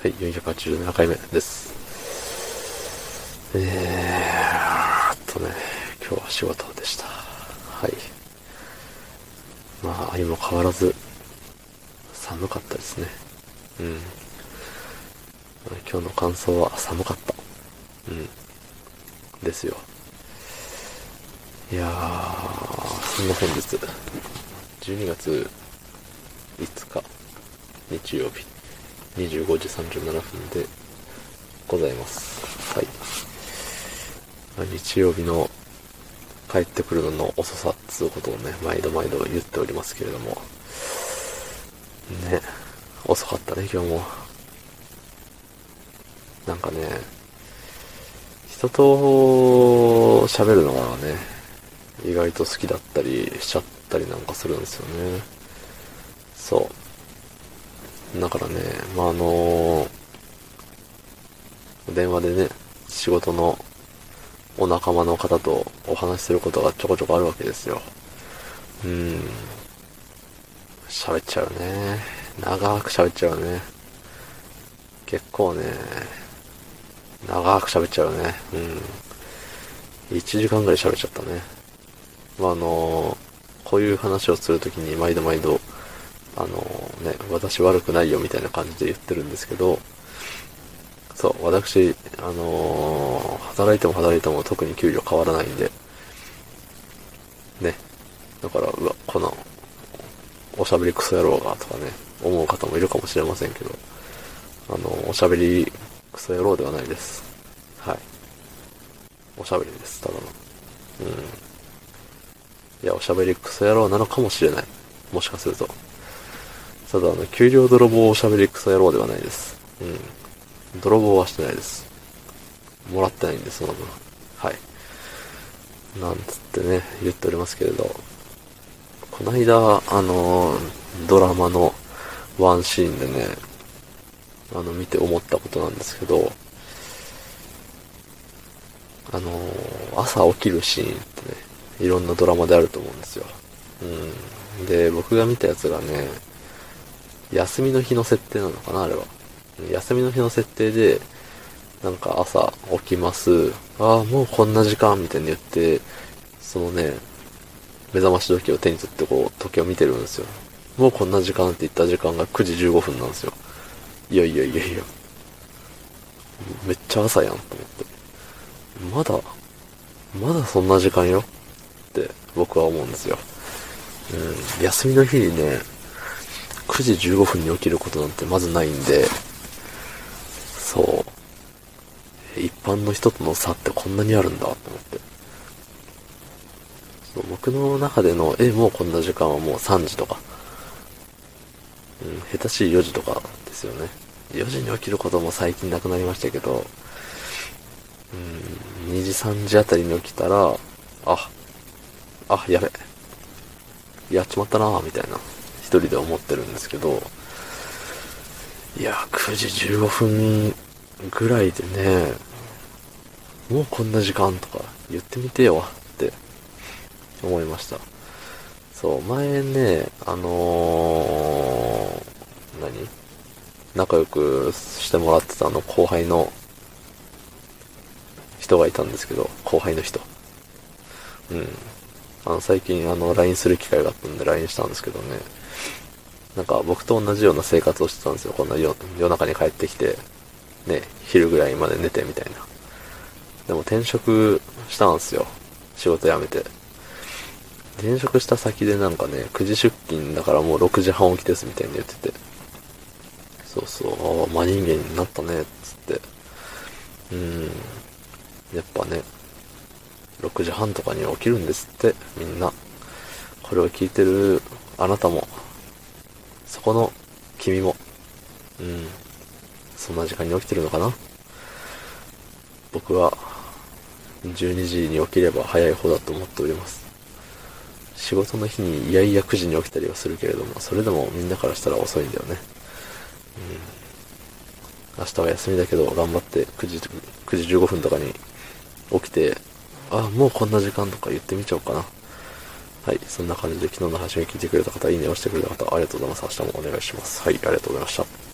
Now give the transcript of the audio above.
はい、487回目です。えーっとね、今日は仕事でした。はい。まあ、相も変わらず、寒かったですね。うん。今日の感想は寒かった。うん。ですよ。いやー、そんな本日、12月5日、日曜日、25時37分でございます。はい。日曜日の帰ってくるのの遅さっつうことをね、毎度毎度言っておりますけれども、ね、遅かったね、今日も。なんかね、人と喋るのがね、意外と好きだったりしちゃったりなんかするんですよね。そう。だからね、まあ、あの電話でね、仕事のお仲間の方とお話しすることがちょこちょこあるわけですよ。うん。喋っちゃうね。長く喋っちゃうね。結構ね、長く喋っちゃうね。うん。1時間ぐらい喋っちゃったね。まあ、あのこういう話をするときに毎度毎度、あのね、私悪くないよみたいな感じで言ってるんですけど、そう、私、あの働いても働いても特に給料変わらないんで、ね。だから、うわ、この、おしゃべりクソ野郎がとかね、思う方もいるかもしれませんけど、あの、おしゃべりクソ野郎ではないです。はい。おしゃべりです、ただの。うん。いや、おしゃべりクソ野郎なのかもしれない。もしかすると。ただ、あの、給料泥棒おしゃべりクソ野郎ではないです。うん。泥棒はしてないです。もらってないんで、その分。はい。なんつってね、言っておりますけれど、この間、あの、ドラマのワンシーンでね、あの、見て思ったことなんですけど、あの、朝起きるシーンってね、いろんなドラマであると思うんですよ。うん。で、僕が見たやつがね、休みの日の設定なのかな、あれは。休みの日の設定で、なんか朝起きます。ああ、もうこんな時間みたいに言って、そのね、目覚まし時計を手に取ってこう、時計を見てるんですよ。もうこんな時間って言った時間が9時15分なんですよ。いやいやいやいや。めっちゃ朝やんと思って。まだ、まだそんな時間よって僕は思うんですよ。うん、休みの日にね、9時15分に起きることなんてまずないんで、そう。一般の人との差ってこんなにあるんだと思って。そう僕の中での、え、もうこんな時間はもう3時とか。うん、下手しい4時とかですよね。4時に起きることも最近なくなりましたけど、うん、2時3時あたりに起きたら、あ、あ、やべ。やっちまったなぁ、みたいな、人で思ってるんですけど、いや、9時15分ぐらいでね、もうこんな時間とか言ってみてよって思いました。そう、前ね、あのー、何？仲良くしてもらってたあの後輩の人がいたんですけど、後輩の人。うん。あの、最近あの、LINE する機会があったんで LINE したんですけどね。なんか僕と同じような生活をしてたんですよ。こんな夜中に帰ってきて、ね、昼ぐらいまで寝てみたいな。でも転職したんですよ。仕事辞めて。転職した先でなんかね、9時出勤だからもう6時半起きですみたいに言ってて。そうそう、ああ、真人間になったね、つって。うん。やっぱね、6時半とかに起きるんですって、みんな。これを聞いてるあなたも、そこの君も、うん。そんな時間に起きてるのかな僕は、12時に起きれば早い方だと思っております。仕事の日にいやいや9時に起きたりはするけれども、それでもみんなからしたら遅いんだよね。うん。明日は休みだけど、頑張って9時、9時15分とかに起きて、あ、もうこんな時間とか言ってみちゃおうかな。はい。そんな感じで昨日の配信を聞いてくれた方、いいねをしてくれた方、ありがとうございます。明日もお願いします。はい。ありがとうございました。